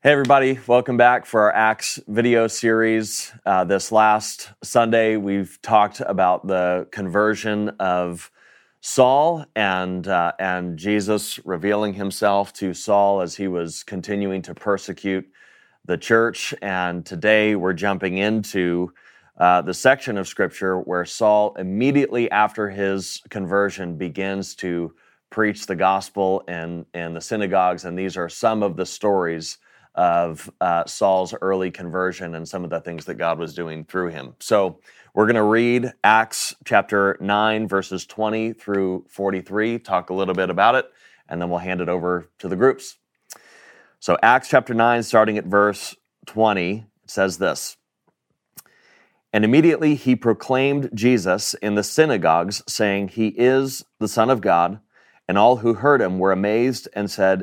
Hey, everybody, welcome back for our Acts video series. Uh, this last Sunday, we've talked about the conversion of Saul and, uh, and Jesus revealing himself to Saul as he was continuing to persecute the church. And today we're jumping into uh, the section of scripture where Saul, immediately after his conversion, begins to preach the gospel in, in the synagogues. And these are some of the stories of uh, Saul's early conversion and some of the things that God was doing through him. So we're going to read Acts chapter 9, verses 20 through 43, talk a little bit about it, and then we'll hand it over to the groups. So, Acts chapter 9, starting at verse 20, says this And immediately he proclaimed Jesus in the synagogues, saying, He is the Son of God. And all who heard him were amazed and said,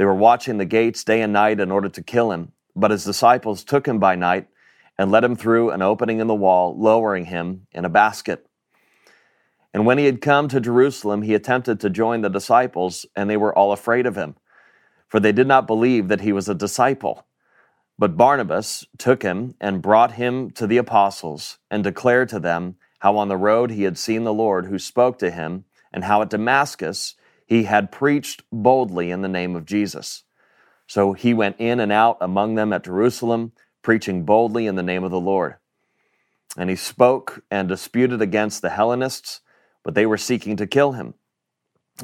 They were watching the gates day and night in order to kill him. But his disciples took him by night and led him through an opening in the wall, lowering him in a basket. And when he had come to Jerusalem, he attempted to join the disciples, and they were all afraid of him, for they did not believe that he was a disciple. But Barnabas took him and brought him to the apostles, and declared to them how on the road he had seen the Lord who spoke to him, and how at Damascus he had preached boldly in the name of Jesus. So he went in and out among them at Jerusalem, preaching boldly in the name of the Lord. And he spoke and disputed against the Hellenists, but they were seeking to kill him.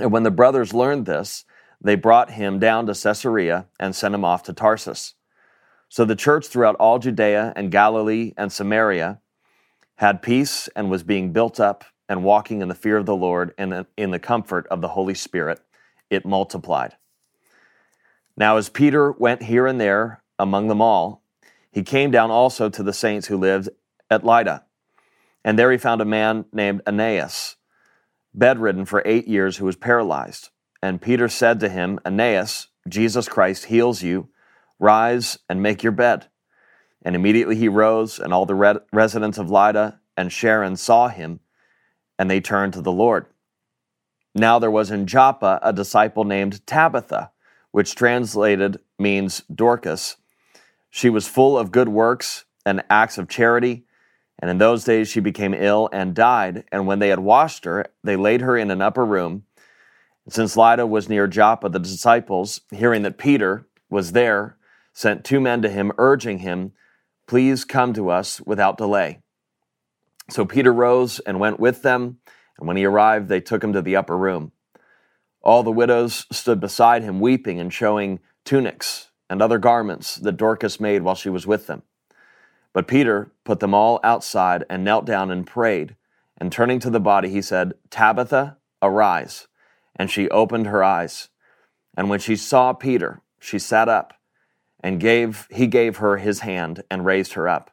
And when the brothers learned this, they brought him down to Caesarea and sent him off to Tarsus. So the church throughout all Judea and Galilee and Samaria had peace and was being built up and walking in the fear of the Lord and in the comfort of the Holy Spirit, it multiplied. Now, as Peter went here and there among them all, he came down also to the saints who lived at Lydda. And there he found a man named Aeneas, bedridden for eight years, who was paralyzed. And Peter said to him, Aeneas, Jesus Christ heals you. Rise and make your bed. And immediately he rose, and all the residents of Lydda and Sharon saw him and they turned to the Lord. Now there was in Joppa a disciple named Tabitha, which translated means Dorcas. She was full of good works and acts of charity. And in those days she became ill and died. And when they had washed her, they laid her in an upper room. Since Lydda was near Joppa, the disciples, hearing that Peter was there, sent two men to him, urging him, Please come to us without delay. So Peter rose and went with them, and when he arrived, they took him to the upper room. All the widows stood beside him, weeping and showing tunics and other garments that Dorcas made while she was with them. But Peter put them all outside and knelt down and prayed. And turning to the body, he said, Tabitha, arise. And she opened her eyes. And when she saw Peter, she sat up and gave, he gave her his hand and raised her up.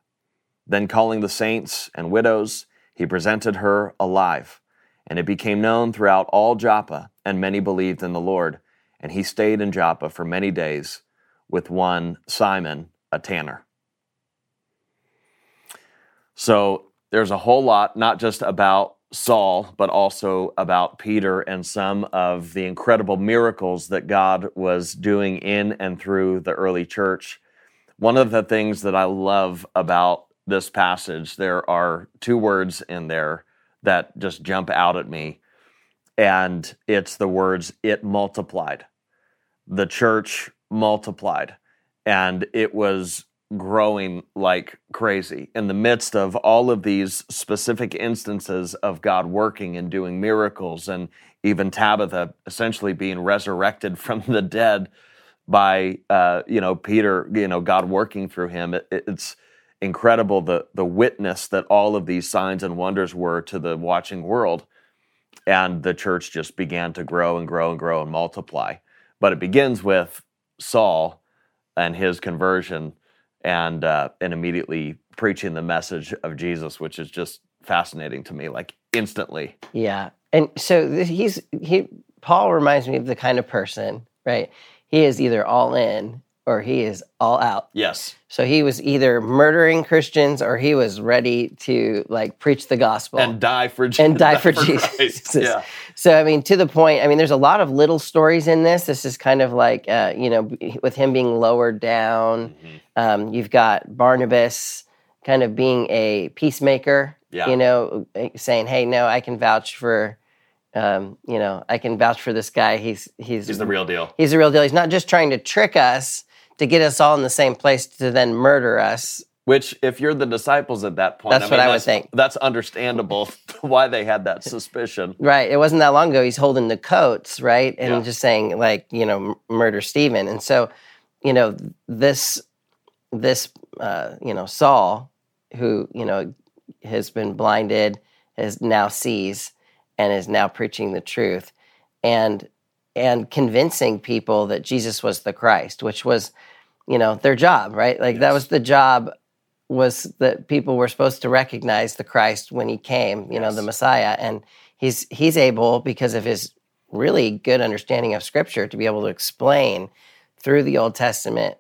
Then, calling the saints and widows, he presented her alive. And it became known throughout all Joppa, and many believed in the Lord. And he stayed in Joppa for many days with one Simon, a tanner. So there's a whole lot, not just about Saul, but also about Peter and some of the incredible miracles that God was doing in and through the early church. One of the things that I love about this passage, there are two words in there that just jump out at me. And it's the words, it multiplied. The church multiplied. And it was growing like crazy in the midst of all of these specific instances of God working and doing miracles, and even Tabitha essentially being resurrected from the dead by, uh, you know, Peter, you know, God working through him. It, it's incredible the the witness that all of these signs and wonders were to the watching world and the church just began to grow and grow and grow and multiply but it begins with Saul and his conversion and uh, and immediately preaching the message of Jesus, which is just fascinating to me, like instantly. Yeah, and so he's he Paul reminds me of the kind of person, right? He is either all in or he is all out. Yes. So he was either murdering Christians or he was ready to like preach the gospel and die for Jesus. and die, die for, for, Jesus. Yeah. So I mean, to the point. I mean, there's a lot of little stories in this. This is kind of like uh, you know, with him being lowered down. Mm-hmm. Um, you've got Barnabas kind of being a peacemaker. Yeah. You know, saying, "Hey, no, I can vouch for." Um, you know, I can vouch for this guy. He's he's he's the real deal. He's the real deal. He's not just trying to trick us to get us all in the same place to then murder us. Which, if you're the disciples at that point, that's I mean, what I would think. That's understandable why they had that suspicion. Right. It wasn't that long ago. He's holding the coats, right, and yeah. just saying like, you know, murder Stephen. And so, you know, this this uh, you know Saul, who you know has been blinded, has now sees, and is now preaching the truth, and and convincing people that Jesus was the Christ, which was, you know, their job, right? Like yes. that was the job was that people were supposed to recognize the Christ when he came, you yes. know, the Messiah. And he's he's able because of his really good understanding of scripture to be able to explain through the Old Testament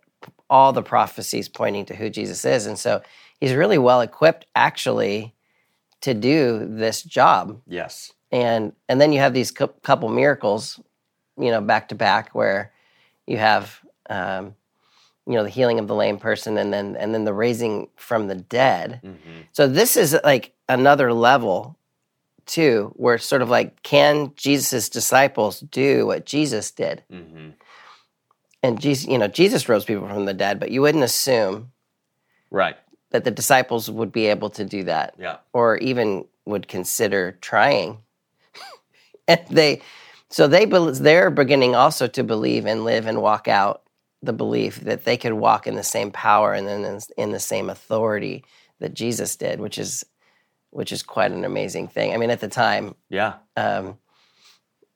all the prophecies pointing to who Jesus is. And so he's really well equipped actually to do this job. Yes. And and then you have these couple miracles you know, back to back where you have, um, you know, the healing of the lame person and then and then the raising from the dead. Mm-hmm. So this is like another level too, where sort of like, can Jesus' disciples do what Jesus did? Mm-hmm. And Jesus, you know, Jesus rose people from the dead, but you wouldn't assume, right, that the disciples would be able to do that, yeah, or even would consider trying. and they so they they're beginning also to believe and live and walk out the belief that they could walk in the same power and then in the same authority that Jesus did, which is which is quite an amazing thing. I mean, at the time, yeah, um,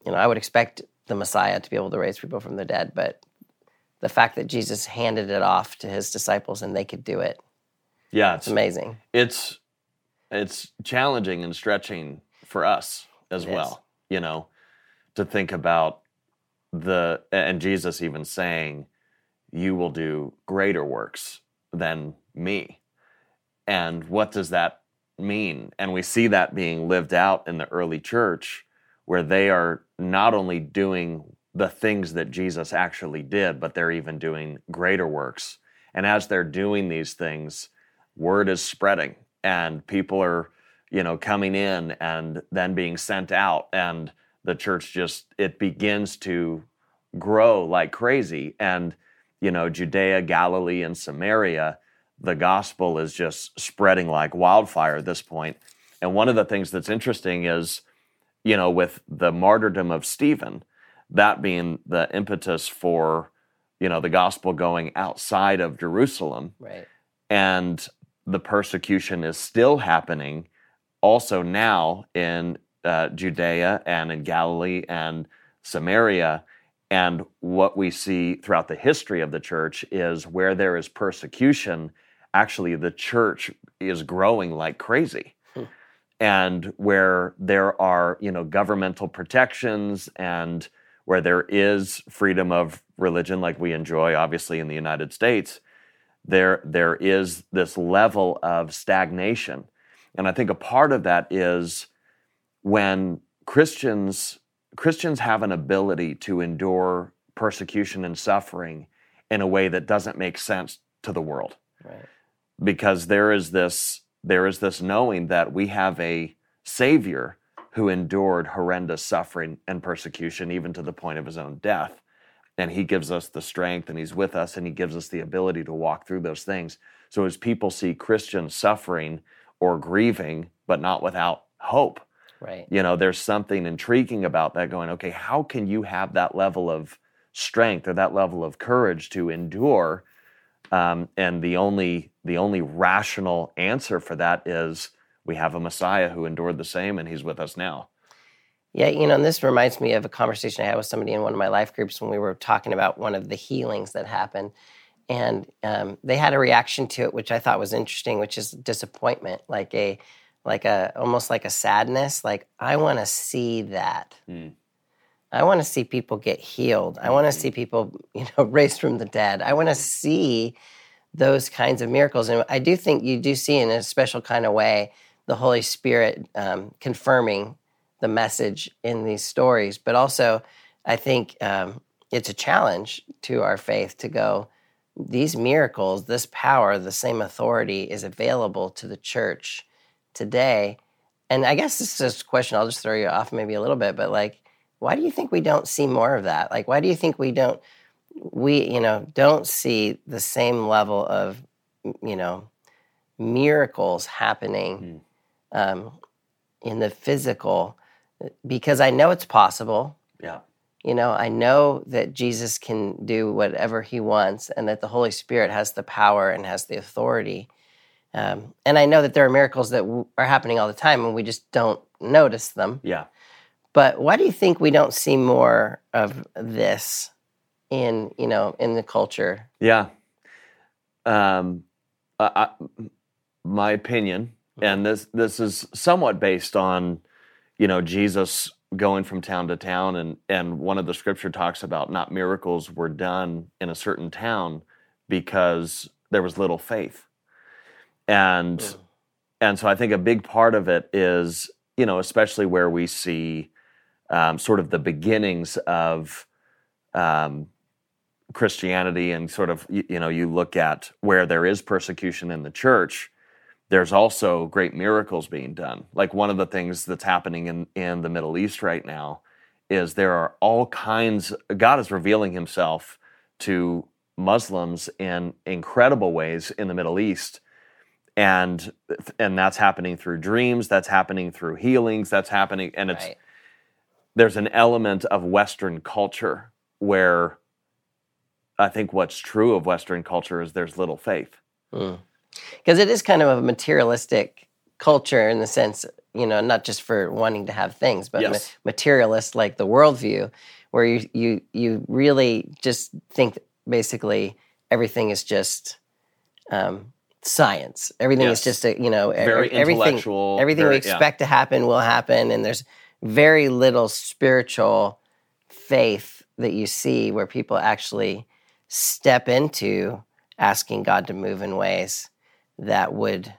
you know, I would expect the Messiah to be able to raise people from the dead, but the fact that Jesus handed it off to his disciples and they could do it, yeah, it's, it's amazing. It's it's challenging and stretching for us as it well. Is. You know, to think about the and Jesus even saying, "You will do greater works than me." And what does that mean? And we see that being lived out in the early church where they are not only doing the things that Jesus actually did, but they're even doing greater works. And as they're doing these things, word is spreading and people are, you know, coming in and then being sent out and the church just it begins to grow like crazy. And you know judea galilee and samaria the gospel is just spreading like wildfire at this point. And one of the things that's interesting is you know with the martyrdom of stephen that being the impetus for you know the gospel going outside of jerusalem. Right. And the persecution is still happening also now in uh, Judea and in Galilee and Samaria. And what we see throughout the history of the church is where there is persecution, actually, the church is growing like crazy. Hmm. And where there are, you know, governmental protections and where there is freedom of religion, like we enjoy, obviously, in the United States, there, there is this level of stagnation. And I think a part of that is when Christians Christians have an ability to endure persecution and suffering in a way that doesn't make sense to the world. Right. Because there is this there is this knowing that we have a savior who endured horrendous suffering and persecution even to the point of his own death. And he gives us the strength and he's with us and he gives us the ability to walk through those things. So as people see Christians suffering or grieving but not without hope, Right. You know, there's something intriguing about that going, okay, how can you have that level of strength or that level of courage to endure? Um, and the only the only rational answer for that is we have a Messiah who endured the same and he's with us now. Yeah, you know, and this reminds me of a conversation I had with somebody in one of my life groups when we were talking about one of the healings that happened. and um, they had a reaction to it, which I thought was interesting, which is disappointment, like a like a almost like a sadness. Like I want to see that. Mm. I want to see people get healed. I want to mm-hmm. see people, you know, raised from the dead. I want to see those kinds of miracles, and I do think you do see in a special kind of way the Holy Spirit um, confirming the message in these stories. But also, I think um, it's a challenge to our faith to go. These miracles, this power, the same authority is available to the church today. And I guess this is a question, I'll just throw you off maybe a little bit, but like, why do you think we don't see more of that? Like, why do you think we don't, we, you know, don't see the same level of, you know, miracles happening mm. um, in the physical? Because I know it's possible. Yeah. You know, I know that Jesus can do whatever he wants and that the Holy Spirit has the power and has the authority um, and I know that there are miracles that w- are happening all the time and we just don't notice them. Yeah. But why do you think we don't see more of this in, you know, in the culture? Yeah. Um, I, my opinion, and this this is somewhat based on, you know, Jesus going from town to town, and and one of the scripture talks about not miracles were done in a certain town because there was little faith and and so I think a big part of it is you know especially where we see um, sort of the beginnings of um, Christianity and sort of you, you know you look at where there is persecution in the church there's also great miracles being done. Like one of the things that's happening in in the Middle East right now is there are all kinds God is revealing himself to Muslims in incredible ways in the Middle East and and that's happening through dreams that's happening through healings that's happening and it's right. there's an element of western culture where i think what's true of western culture is there's little faith because mm. it is kind of a materialistic culture in the sense you know not just for wanting to have things but yes. ma- materialist like the worldview where you you you really just think basically everything is just um, science. Everything yes. is just a you know very everything. Everything very, we expect yeah. to happen will happen, and there's very little spiritual faith that you see where people actually step into asking God to move in ways that would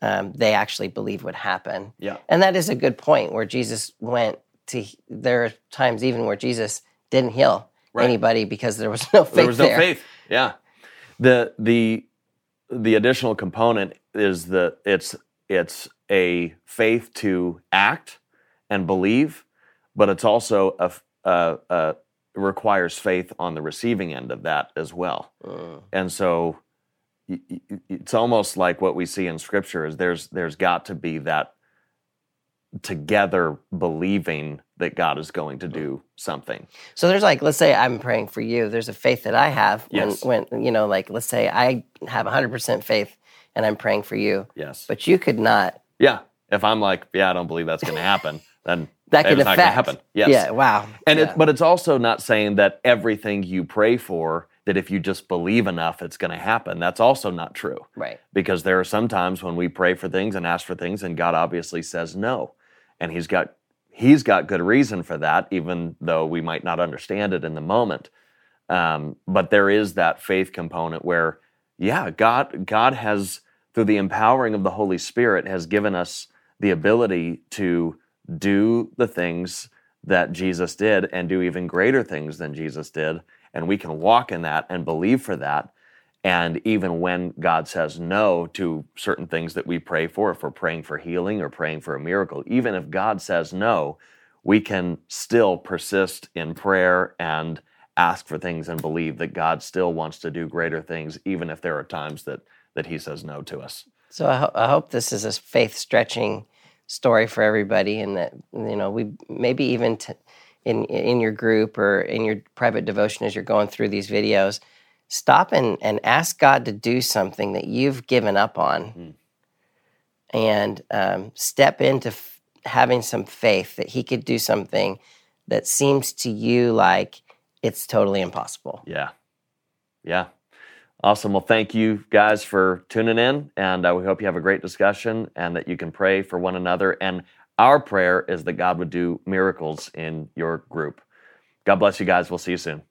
um, they actually believe would happen. Yeah, and that is a good point where Jesus went to. There are times even where Jesus didn't heal right. anybody because there was no faith. There was no there. faith. Yeah, the the the additional component is that it's it's a faith to act and believe, but it's also a, a, a requires faith on the receiving end of that as well. Uh. And so it's almost like what we see in scripture is there's there's got to be that together believing that God is going to mm. do something. So there's like, let's say I'm praying for you. There's a faith that I have yes. when, when, you know, like, let's say I have 100% faith and I'm praying for you. Yes. But you could not. Yeah. If I'm like, yeah, I don't believe that's going to happen, then that could affect. happen. Yes. Yeah. Wow. And yeah. it, but it's also not saying that everything you pray for that if you just believe enough, it's going to happen. That's also not true. Right. Because there are some times when we pray for things and ask for things, and God obviously says no and he's got he's got good reason for that, even though we might not understand it in the moment. Um, but there is that faith component where, yeah, God God has through the empowering of the Holy Spirit has given us the ability to do the things that Jesus did and do even greater things than Jesus did. And we can walk in that and believe for that. And even when God says no to certain things that we pray for, if we're praying for healing or praying for a miracle, even if God says no, we can still persist in prayer and ask for things and believe that God still wants to do greater things, even if there are times that, that He says no to us. So I, ho- I hope this is a faith stretching story for everybody, and that you know we maybe even t- in in your group or in your private devotion as you're going through these videos stop and, and ask God to do something that you've given up on mm-hmm. and um, step into f- having some faith that He could do something that seems to you like it's totally impossible. Yeah. Yeah. Awesome. Well, thank you guys for tuning in, and uh, we hope you have a great discussion and that you can pray for one another. And our prayer is that God would do miracles in your group. God bless you guys. We'll see you soon.